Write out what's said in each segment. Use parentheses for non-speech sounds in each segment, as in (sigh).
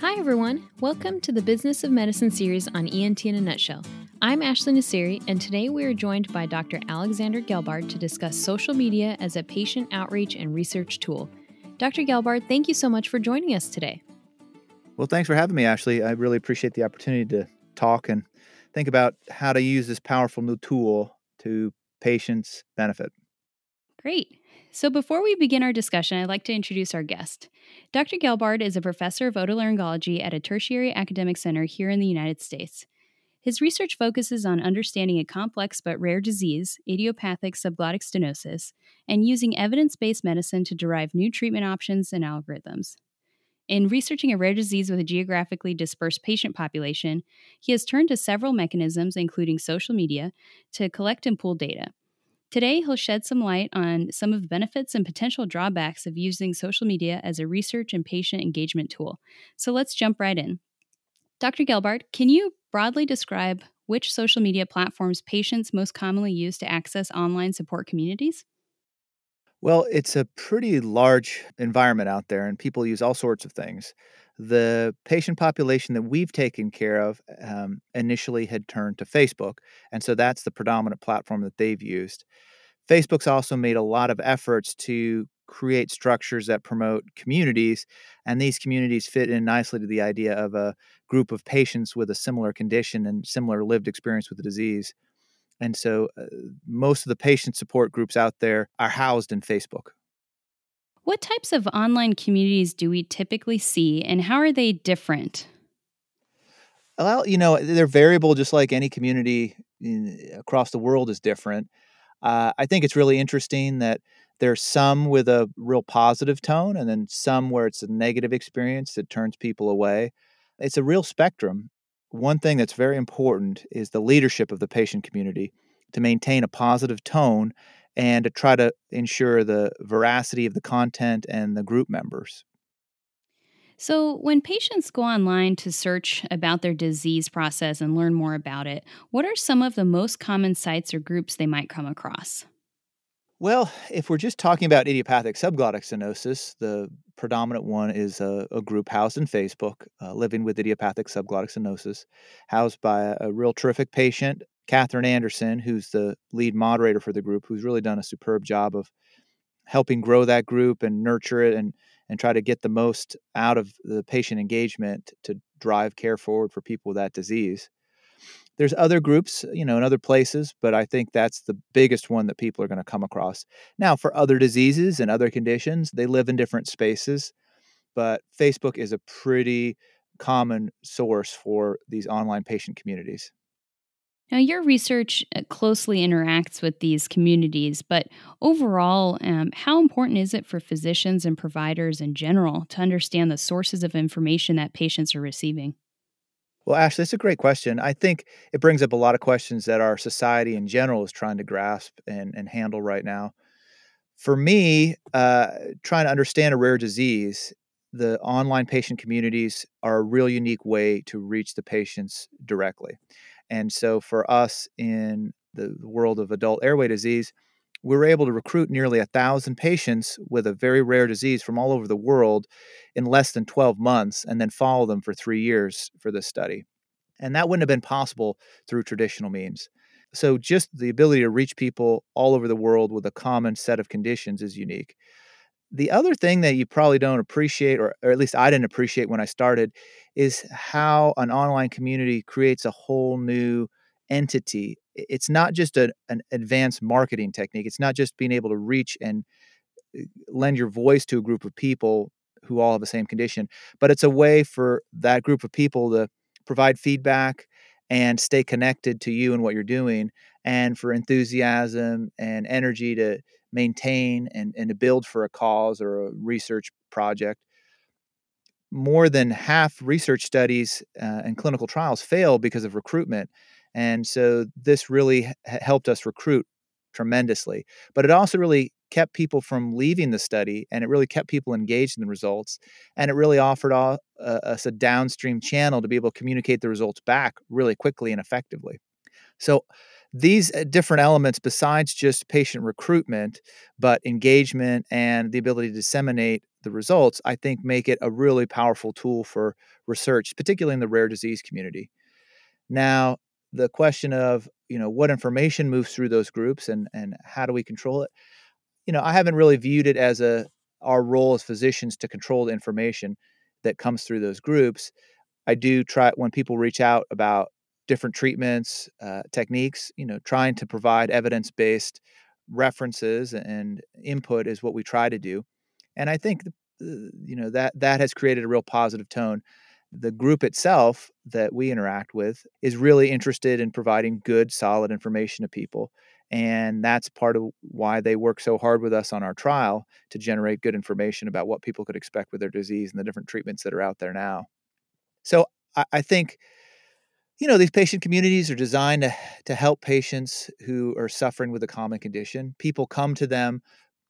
Hi, everyone. Welcome to the Business of Medicine series on ENT in a Nutshell. I'm Ashley Nassiri, and today we are joined by Dr. Alexander Gelbard to discuss social media as a patient outreach and research tool. Dr. Gelbard, thank you so much for joining us today. Well, thanks for having me, Ashley. I really appreciate the opportunity to talk and think about how to use this powerful new tool to patients' benefit. Great. So, before we begin our discussion, I'd like to introduce our guest. Dr. Gelbard is a professor of otolaryngology at a tertiary academic center here in the United States. His research focuses on understanding a complex but rare disease, idiopathic subglottic stenosis, and using evidence based medicine to derive new treatment options and algorithms. In researching a rare disease with a geographically dispersed patient population, he has turned to several mechanisms, including social media, to collect and pool data. Today, he'll shed some light on some of the benefits and potential drawbacks of using social media as a research and patient engagement tool. So let's jump right in. Dr. Gelbard, can you broadly describe which social media platforms patients most commonly use to access online support communities? Well, it's a pretty large environment out there, and people use all sorts of things. The patient population that we've taken care of um, initially had turned to Facebook, and so that's the predominant platform that they've used. Facebook's also made a lot of efforts to create structures that promote communities, and these communities fit in nicely to the idea of a group of patients with a similar condition and similar lived experience with the disease. And so uh, most of the patient support groups out there are housed in Facebook. What types of online communities do we typically see and how are they different? Well, you know, they're variable just like any community in, across the world is different. Uh, I think it's really interesting that there's some with a real positive tone and then some where it's a negative experience that turns people away. It's a real spectrum one thing that's very important is the leadership of the patient community to maintain a positive tone and to try to ensure the veracity of the content and the group members. So, when patients go online to search about their disease process and learn more about it, what are some of the most common sites or groups they might come across? Well, if we're just talking about idiopathic subglottic stenosis, the predominant one is a, a group housed in Facebook, uh, living with idiopathic subglottic stenosis, housed by a, a, real terrific patient, Catherine Anderson, who's the lead moderator for the group, who's really done a superb job of helping grow that group and nurture it and and try to get the most out of the patient engagement to drive care forward for people with that disease. There's other groups, you know, in other places, but I think that's the biggest one that people are going to come across. Now, for other diseases and other conditions, they live in different spaces, but Facebook is a pretty common source for these online patient communities. Now, your research uh, closely interacts with these communities, but overall, um, how important is it for physicians and providers in general to understand the sources of information that patients are receiving? Well, Ashley, that's a great question. I think it brings up a lot of questions that our society in general is trying to grasp and, and handle right now. For me, uh, trying to understand a rare disease, the online patient communities are a real unique way to reach the patients directly. And so for us in the world of adult airway disease, we were able to recruit nearly a thousand patients with a very rare disease from all over the world in less than 12 months and then follow them for three years for this study. And that wouldn't have been possible through traditional means. So, just the ability to reach people all over the world with a common set of conditions is unique. The other thing that you probably don't appreciate, or, or at least I didn't appreciate when I started, is how an online community creates a whole new entity it's not just a, an advanced marketing technique. It's not just being able to reach and uh, lend your voice to a group of people who all have the same condition, but it's a way for that group of people to provide feedback and stay connected to you and what you're doing, and for enthusiasm and energy to maintain and, and to build for a cause or a research project. More than half research studies uh, and clinical trials fail because of recruitment and so this really helped us recruit tremendously. But it also really kept people from leaving the study and it really kept people engaged in the results. And it really offered all, uh, us a downstream channel to be able to communicate the results back really quickly and effectively. So these uh, different elements, besides just patient recruitment, but engagement and the ability to disseminate the results, I think make it a really powerful tool for research, particularly in the rare disease community. Now, the question of you know what information moves through those groups and and how do we control it you know i haven't really viewed it as a our role as physicians to control the information that comes through those groups i do try when people reach out about different treatments uh, techniques you know trying to provide evidence-based references and input is what we try to do and i think you know that that has created a real positive tone the group itself that we interact with is really interested in providing good, solid information to people. And that's part of why they work so hard with us on our trial to generate good information about what people could expect with their disease and the different treatments that are out there now. So I, I think, you know, these patient communities are designed to, to help patients who are suffering with a common condition. People come to them,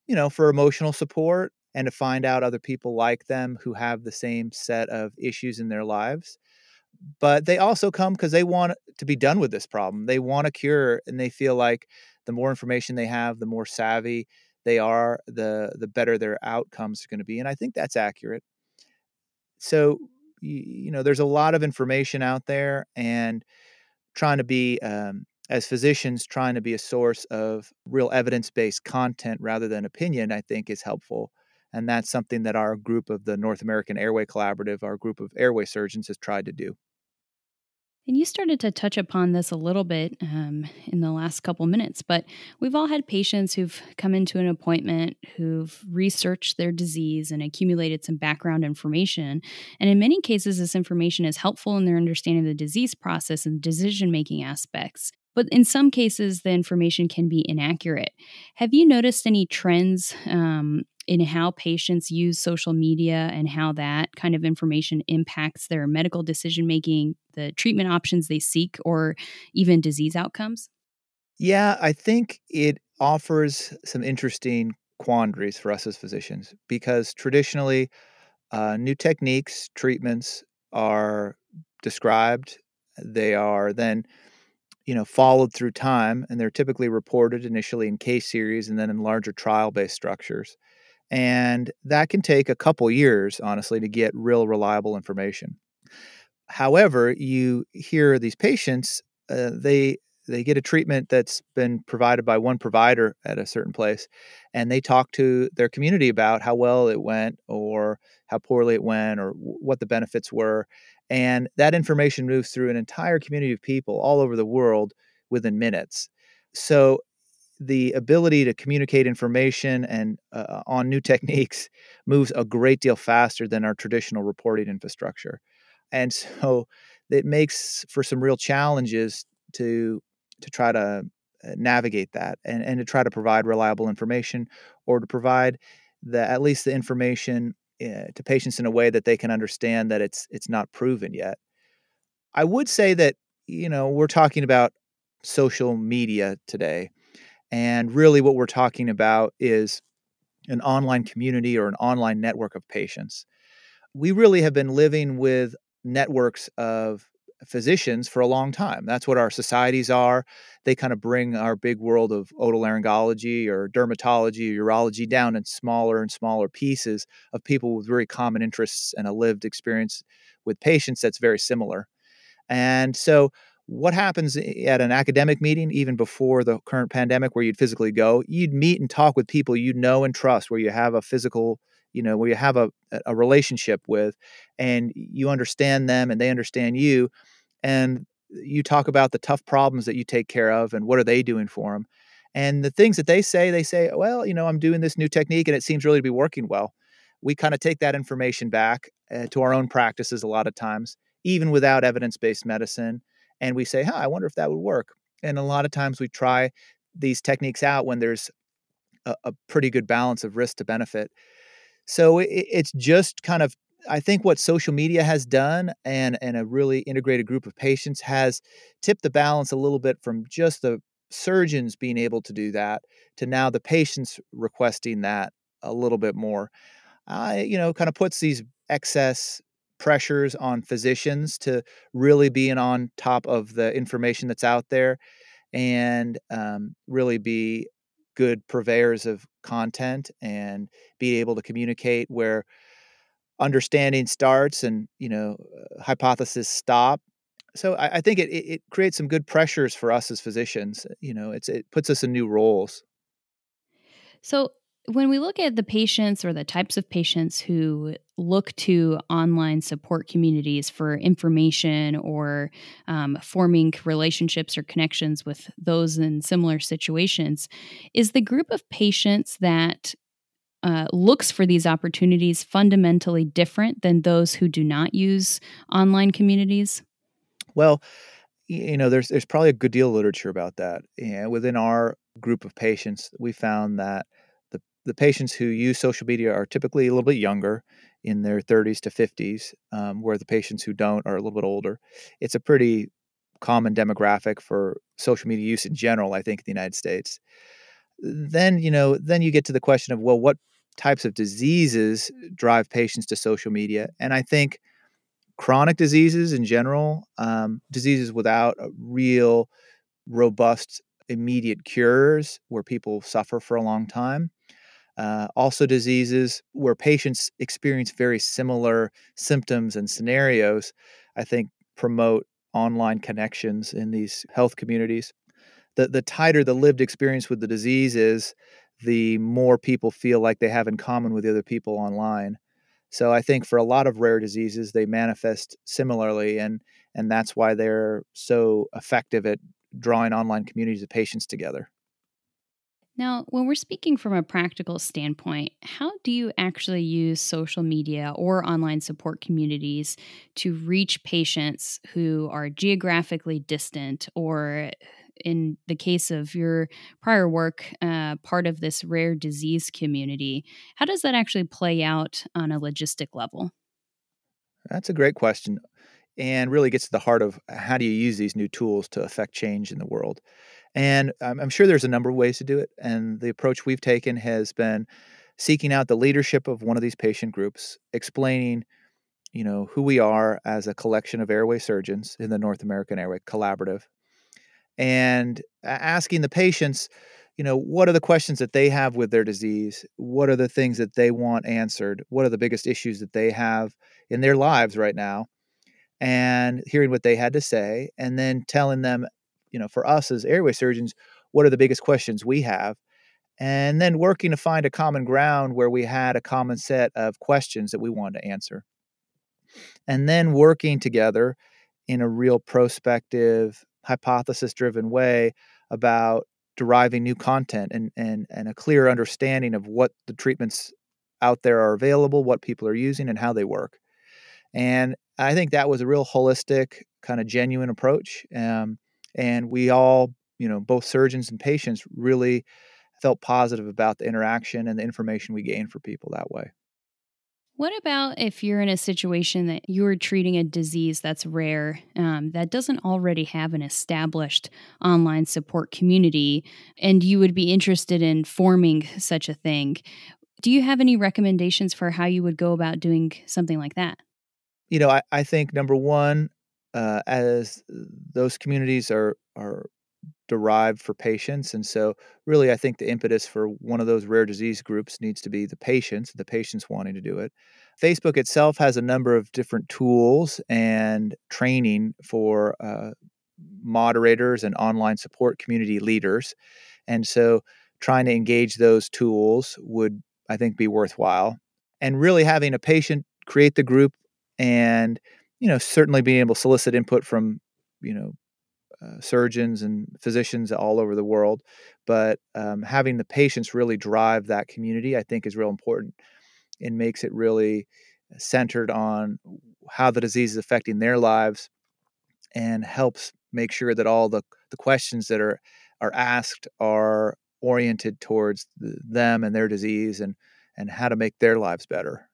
you know, for emotional support and to find out other people like them who have the same set of issues in their lives. But they also come because they want to be done with this problem. They want a cure, and they feel like the more information they have, the more savvy they are, the the better their outcomes are going to be. And I think that's accurate. So you know, there's a lot of information out there, and trying to be um, as physicians trying to be a source of real evidence-based content rather than opinion i think is helpful and that's something that our group of the North American Airway Collaborative, our group of airway surgeons, has tried to do. And you started to touch upon this a little bit um, in the last couple minutes, but we've all had patients who've come into an appointment who've researched their disease and accumulated some background information. And in many cases, this information is helpful in their understanding of the disease process and decision making aspects. But in some cases, the information can be inaccurate. Have you noticed any trends um, in how patients use social media and how that kind of information impacts their medical decision making, the treatment options they seek, or even disease outcomes? Yeah, I think it offers some interesting quandaries for us as physicians because traditionally, uh, new techniques, treatments are described. They are then you know followed through time and they're typically reported initially in case series and then in larger trial based structures and that can take a couple years honestly to get real reliable information however you hear these patients uh, they they get a treatment that's been provided by one provider at a certain place and they talk to their community about how well it went or how poorly it went or what the benefits were and that information moves through an entire community of people all over the world within minutes. So the ability to communicate information and uh, on new (laughs) techniques moves a great deal faster than our traditional reporting infrastructure. And so it makes for some real challenges to to try to uh, navigate that and, and to try to provide reliable information or to provide the at least the information uh, to patients in a way that they can understand that it's it's not proven yet. I would say that you know we're talking about social media today, and really what we're talking about is an online community or an online network of patients. We really have been living with networks of physicians for a long time. That's what our societies are. They kind of bring our big world of otolaryngology or dermatology or urology down in smaller and smaller pieces of people with very common interests and a lived experience with patients that's very similar. And so what happens at an academic meeting, even before the current pandemic, where you'd physically go, you'd meet and talk with people you know and trust, where you have a physical you know where you have a, a relationship with and you understand them and they understand you and you talk about the tough problems that you take care of and what are they doing for them and the things that they say they say well you know i'm doing this new technique and it seems really to be working well. We kind of take that information back uh, to our own practices a lot of times even without evidence-based medicine and we say huh i wonder if that would work and a lot of times we try these techniques out when there's a, a pretty good balance of risk to benefit so it, it's just kind of I think what social media has done and and a really integrated group of patients has tipped the balance a little bit from just the surgeons being able to do that to now the patients requesting that a little bit more. I you know kind of puts these excess pressures on physicians to really being on top of the information that's out there and um, really be good purveyors of content and be able to communicate where understanding starts and you know uh, hypotheses stop. So I, I think it, it creates some good pressures for us as physicians you know it's it puts us in new roles. So when we look at the patients or the types of patients who look to online support communities for information or um, forming relationships or connections with those in similar situations, is the group of patients that uh, looks for these opportunities fundamentally different than those who do not use online communities? Well, you know, there's there's probably a good deal of literature about that. And within our group of patients, we found that the patients who use social media are typically a little bit younger, in their 30s to 50s, um, where the patients who don't are a little bit older. It's a pretty common demographic for social media use in general, I think, in the United States. Then, you know, then you get to the question of, well, what types of diseases drive patients to social media? And I think chronic diseases in general, um, diseases without a real robust immediate cures where people suffer for a long time. Uh, also, diseases where patients experience very similar symptoms and scenarios, I think promote online connections in these health communities. The, the tighter the lived experience with the disease is, the more people feel like they have in common with the other people online. So I think for a lot of rare diseases, they manifest similarly, and and that's why they're so effective at drawing online communities of patients together. Now, when we're speaking from a practical standpoint, how do you actually use social media or online support communities to reach patients who are geographically distant or in the case of your prior work, uh, part of this rare disease community. How does that actually play out on a logistic level? That's a great question and really gets to the heart of how do you use these new tools to affect change in the world. And I'm, I'm sure there's a number of ways to do it. And the approach we've taken has been seeking out the leadership of one of these patient groups, explaining you know who we are as a collection of airway surgeons in the North American Airway Collaborative and asking the patients, you know, what are the questions that they have with their disease? What are the things that they want answered? What are the biggest issues that they have in their lives right now? And hearing what they had to say, and then telling them, you know, for us as airway surgeons, what are the biggest questions we have? And then working to find a common ground where we had a common set of questions that we wanted to answer. And then working together in a real prospective hypothesis driven way about deriving new content and, and, and a clear understanding of what the treatments out there are available, what people are using, and how they work. And I think that was a real holistic, kind of genuine approach. Um, and we all, you know, both surgeons and patients really felt positive about the interaction and the information we gained for people that way. What about if you're in a situation that you're treating a disease that's rare, um, that doesn't already have an established online support community, and you would be interested in forming such a thing? Do you have any recommendations for how you would go about doing something like that? You know, I, I think number one, uh, as those communities are are derived for patients. And so, really, I think the impetus for one of those rare disease groups needs to be the patients, the patients wanting to do it. Facebook itself has a number of different tools and training for uh, moderators and online support community leaders. And so, trying to engage those tools would, I think, be worthwhile. And really having a patient create the group and, you know, certainly being able to solicit input from, you know, uh, surgeons and physicians all over the world. But um, having the patients really drive that community, I think, is real important. It makes it really centered on how the disease is affecting their lives and helps make sure that all the, the questions that are are asked are oriented towards the, them and their disease and and how to make their lives better.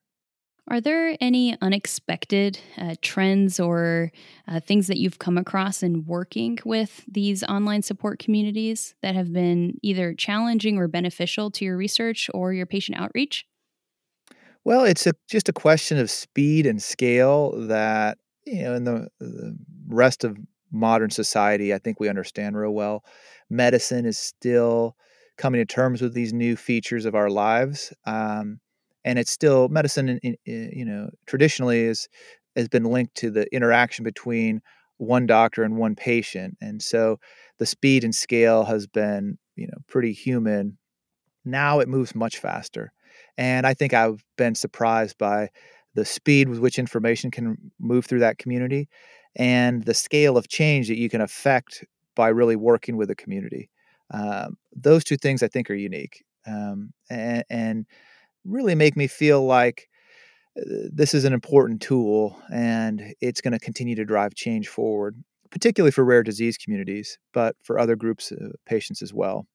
Are there any unexpected uh, trends or uh, things that you've come across in working with these online support communities that have been either challenging or beneficial to your research or your patient outreach? Well, it's a, just a question of speed and scale that, you know, in the, the rest of modern society, I think we understand real well. Medicine is still coming to terms with these new features of our lives. Um, and it's still medicine, in, in, you know, traditionally is has been linked to the interaction between one doctor and one patient, and so the speed and scale has been, you know, pretty human. Now it moves much faster, and I think I've been surprised by the speed with which information can move through that community and the scale of change that you can affect by really working with a community. Um, those two things I think are unique um, and, and, really make me feel like uh, this is an important tool and it's going to continue to drive change forward, particularly for rare disease communities, but for other groups of patients as well.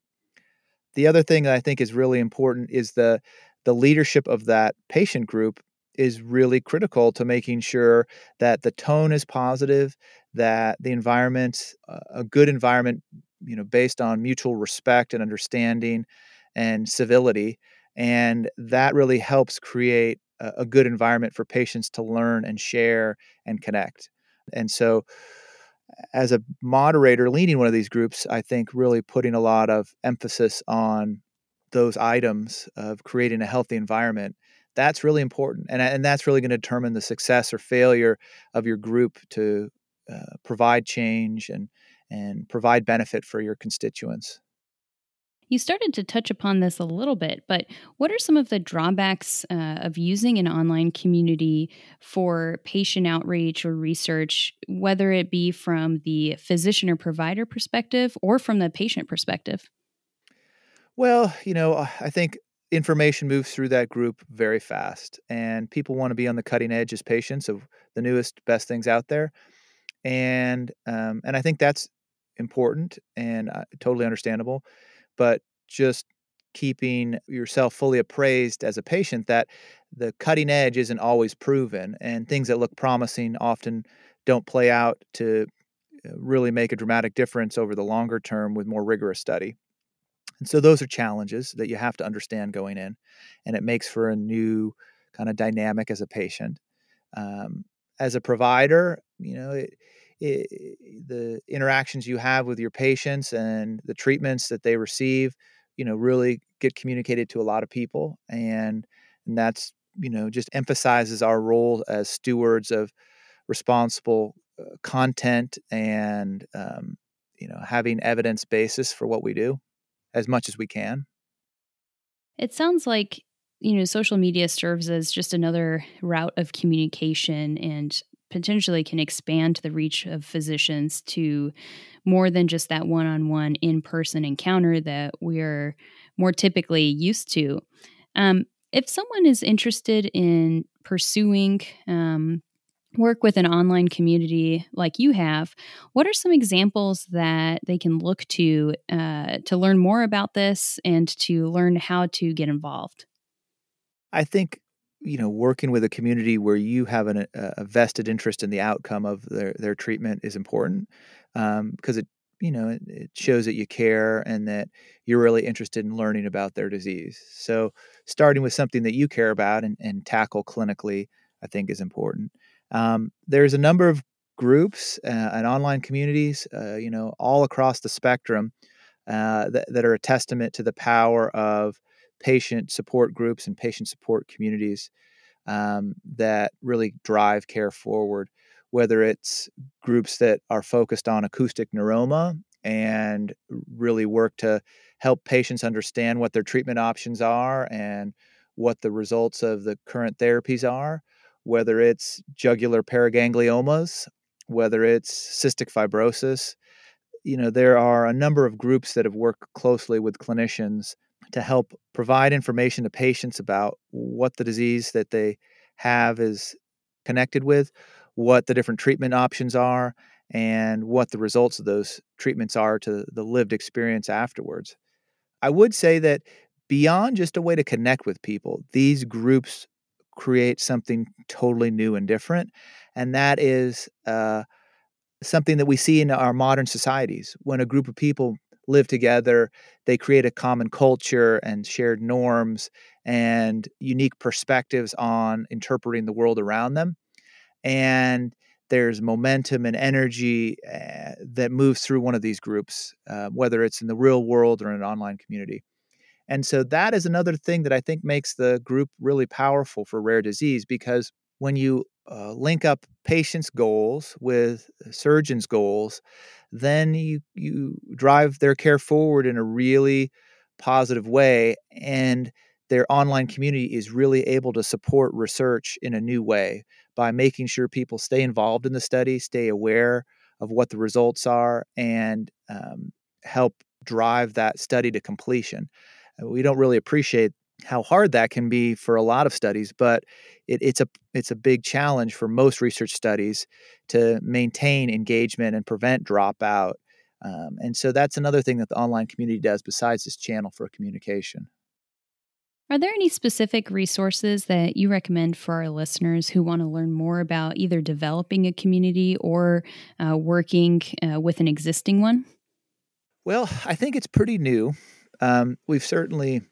The other thing that I think is really important is the the leadership of that patient group is really critical to making sure that the tone is positive, that the environment, uh, a good environment, you know, based on mutual respect and understanding and civility, and that really helps create a, a good environment for patients to learn and share and connect. And so, as a moderator leading one of these groups, I think really putting a lot of emphasis on those items of creating a healthy environment that's really important and, and that's really going to determine the success or failure of your group to uh, provide change and and provide benefit for your constituents you started to touch upon this a little bit, but what are some of the drawbacks uh, of using an online community for patient outreach or research, whether it be from the physician or provider perspective or from the patient perspective? Well, you know, I think information moves through that group very fast and people want to be on the cutting edge as patients of the newest best things out there and um, and i think that's important and uh, totally understandable but just keeping yourself fully appraised as a patient that the cutting edge isn't always proven and things that look promising often don't play out to uh, really make a dramatic difference over the longer term with more rigorous study and so those are challenges that you have to understand going in, and it makes for a new kind of dynamic as a patient. Um, as a provider, you know, it, the interactions you have with your patients and the treatments that they receive, you know, really get communicated to a lot of people, and and that's you know just emphasizes our role as stewards of responsible uh, content and um, you know having evidence basis for what we do as much as we can. It sounds like, you know, social media serves as just another route of communication and potentially can expand the reach of physicians to more than just that one on one in person encounter that we're more typically used to. Um, if someone is interested in pursuing um, work with an online community like you have, what are some examples that they can look to uh, to learn more about this and to learn how to get involved? I think you know working with a community where you have an, a vested interest in the outcome of their their treatment is important um, because it you know it, it shows that you care and that you're really interested in learning about their disease. So starting with something that you care about and, and tackle clinically, I think is important. Um, there's a number of groups uh, and online communities, uh, you know, all across the spectrum uh, that, that are a testament to the power of patient support groups and patient support communities um, that really drive care forward. Whether it's groups that are focused on acoustic neuroma and really work to help patients understand what their treatment options are and what the results of the current therapies are, whether it's jugular paragangliomas, whether it's cystic fibrosis. You know, there are a number of groups that have worked closely with clinicians to help provide information to patients about what the disease that they have is connected with, what the different treatment options are, and what the results of those treatments are to the lived experience afterwards. I would say that beyond just a way to connect with people, these groups create something totally new and different. And that is uh, something that we see in our modern societies. When a group of people live together, they create a common culture and shared norms and unique perspectives on interpreting the world around them. And there's momentum and energy uh, that moves through one of these groups, uh, whether it's in the real world or in an online community. And so that is another thing that I think makes the group really powerful for rare disease because when you uh, link up patients' goals with surgeons' goals, then you you drive their care forward in a really positive way, and their online community is really able to support research in a new way by making sure people stay involved in the study, stay aware of what the results are, and um, help drive that study to completion. Uh, we don't really appreciate how hard that can be for a lot of studies, but it, it's a it's a big challenge for most research studies to maintain engagement and prevent dropout. Um, and so that's another thing that the online community does besides this channel for communication. Are there any specific resources that you recommend for our listeners who want to learn more about either developing a community or uh, working uh, with an existing one? Well, I think it's pretty new. Um, we've certainly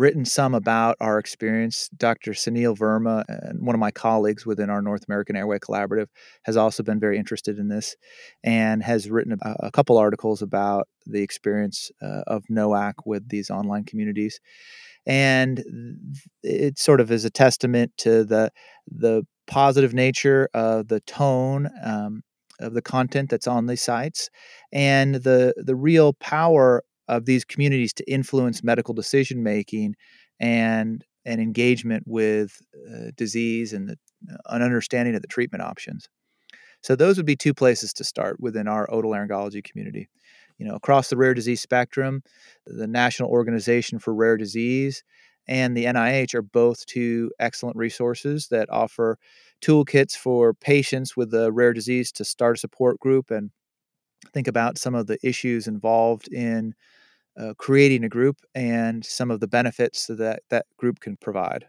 written some about our experience. Dr. Sunil Verma, and one of my colleagues within our North American Airway Collaborative, has also been very interested in this and has written a, a couple articles about the experience uh, of NOAC with these online communities. And it sort of is a testament to the the positive nature of the tone um, of the content that's on these sites and the the real power of these communities to influence medical decision making and an engagement with uh, disease and the, uh, an understanding of the treatment options. So those would be two places to start within our otolaryngology community. You know, across the rare disease spectrum, the National Organization for Rare Disease and the NIH are both two excellent resources that offer toolkits for patients with a rare disease to start a support group and think about some of the issues involved in uh, creating a group and some of the benefits that that group can provide.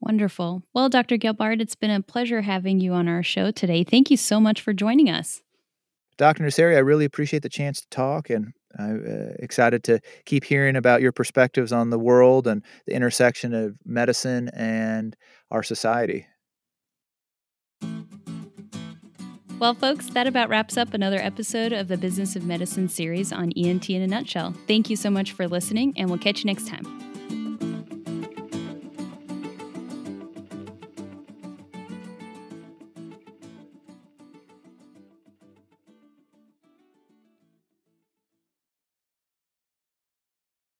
Wonderful. Well, Dr. Gelbard, it's been a pleasure having you on our show today. Thank you so much for joining us. Dr. Nassiri, I really appreciate the chance to talk and I'm uh, excited to keep hearing about your perspectives on the world and the intersection of medicine and our society. Well, folks, that about wraps up another episode of the Business of Medicine series on ENT in a nutshell. Thank you so much for listening, and we'll catch you next time.